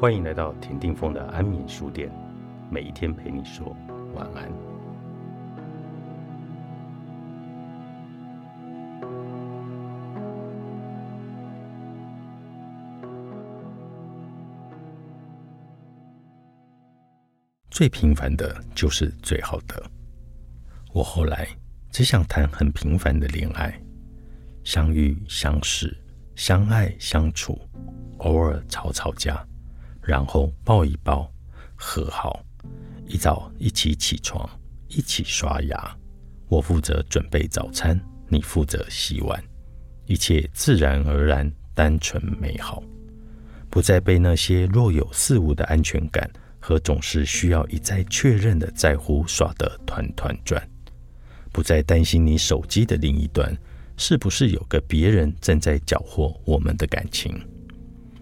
欢迎来到田定峰的安眠书店，每一天陪你说晚安。最平凡的就是最好的。我后来只想谈很平凡的恋爱，相遇、相识、相爱、相处，偶尔吵吵架。然后抱一抱，和好。一早一起起床，一起刷牙。我负责准备早餐，你负责洗碗。一切自然而然，单纯美好。不再被那些若有似无的安全感和总是需要一再确认的在乎耍得团团转。不再担心你手机的另一端是不是有个别人正在搅和我们的感情。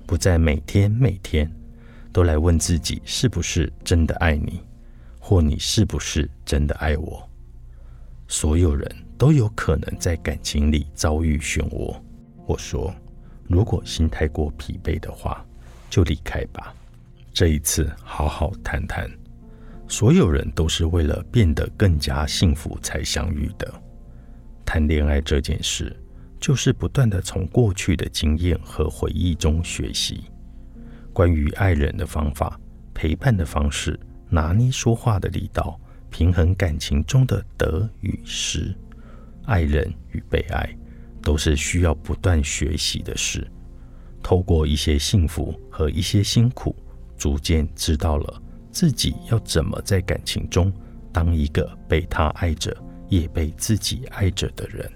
不再每天每天。都来问自己是不是真的爱你，或你是不是真的爱我？所有人都有可能在感情里遭遇漩涡。我说，如果心太过疲惫的话，就离开吧。这一次，好好谈谈。所有人都是为了变得更加幸福才相遇的。谈恋爱这件事，就是不断的从过去的经验和回忆中学习。关于爱人的方法、陪伴的方式、拿捏说话的力道、平衡感情中的得与失，爱人与被爱，都是需要不断学习的事。透过一些幸福和一些辛苦，逐渐知道了自己要怎么在感情中当一个被他爱着，也被自己爱着的人。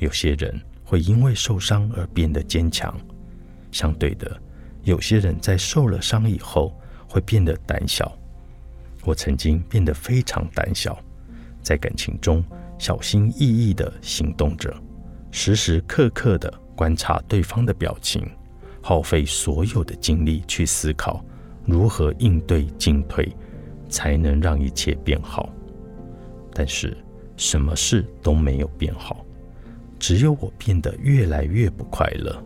有些人会因为受伤而变得坚强，相对的。有些人在受了伤以后会变得胆小。我曾经变得非常胆小，在感情中小心翼翼地行动着，时时刻刻地观察对方的表情，耗费所有的精力去思考如何应对进退，才能让一切变好。但是什么事都没有变好，只有我变得越来越不快乐，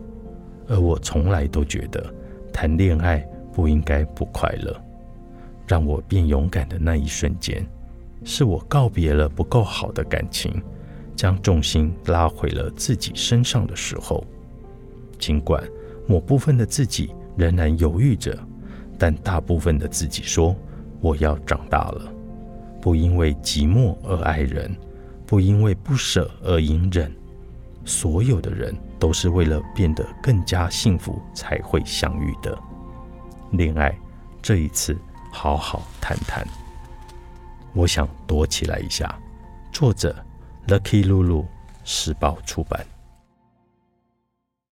而我从来都觉得。谈恋爱不应该不快乐。让我变勇敢的那一瞬间，是我告别了不够好的感情，将重心拉回了自己身上的时候。尽管某部分的自己仍然犹豫着，但大部分的自己说：“我要长大了，不因为寂寞而爱人，不因为不舍而隐忍。所有的人。”都是为了变得更加幸福才会相遇的恋爱。这一次，好好谈谈。我想躲起来一下。作者：Lucky Lulu，，时报出版。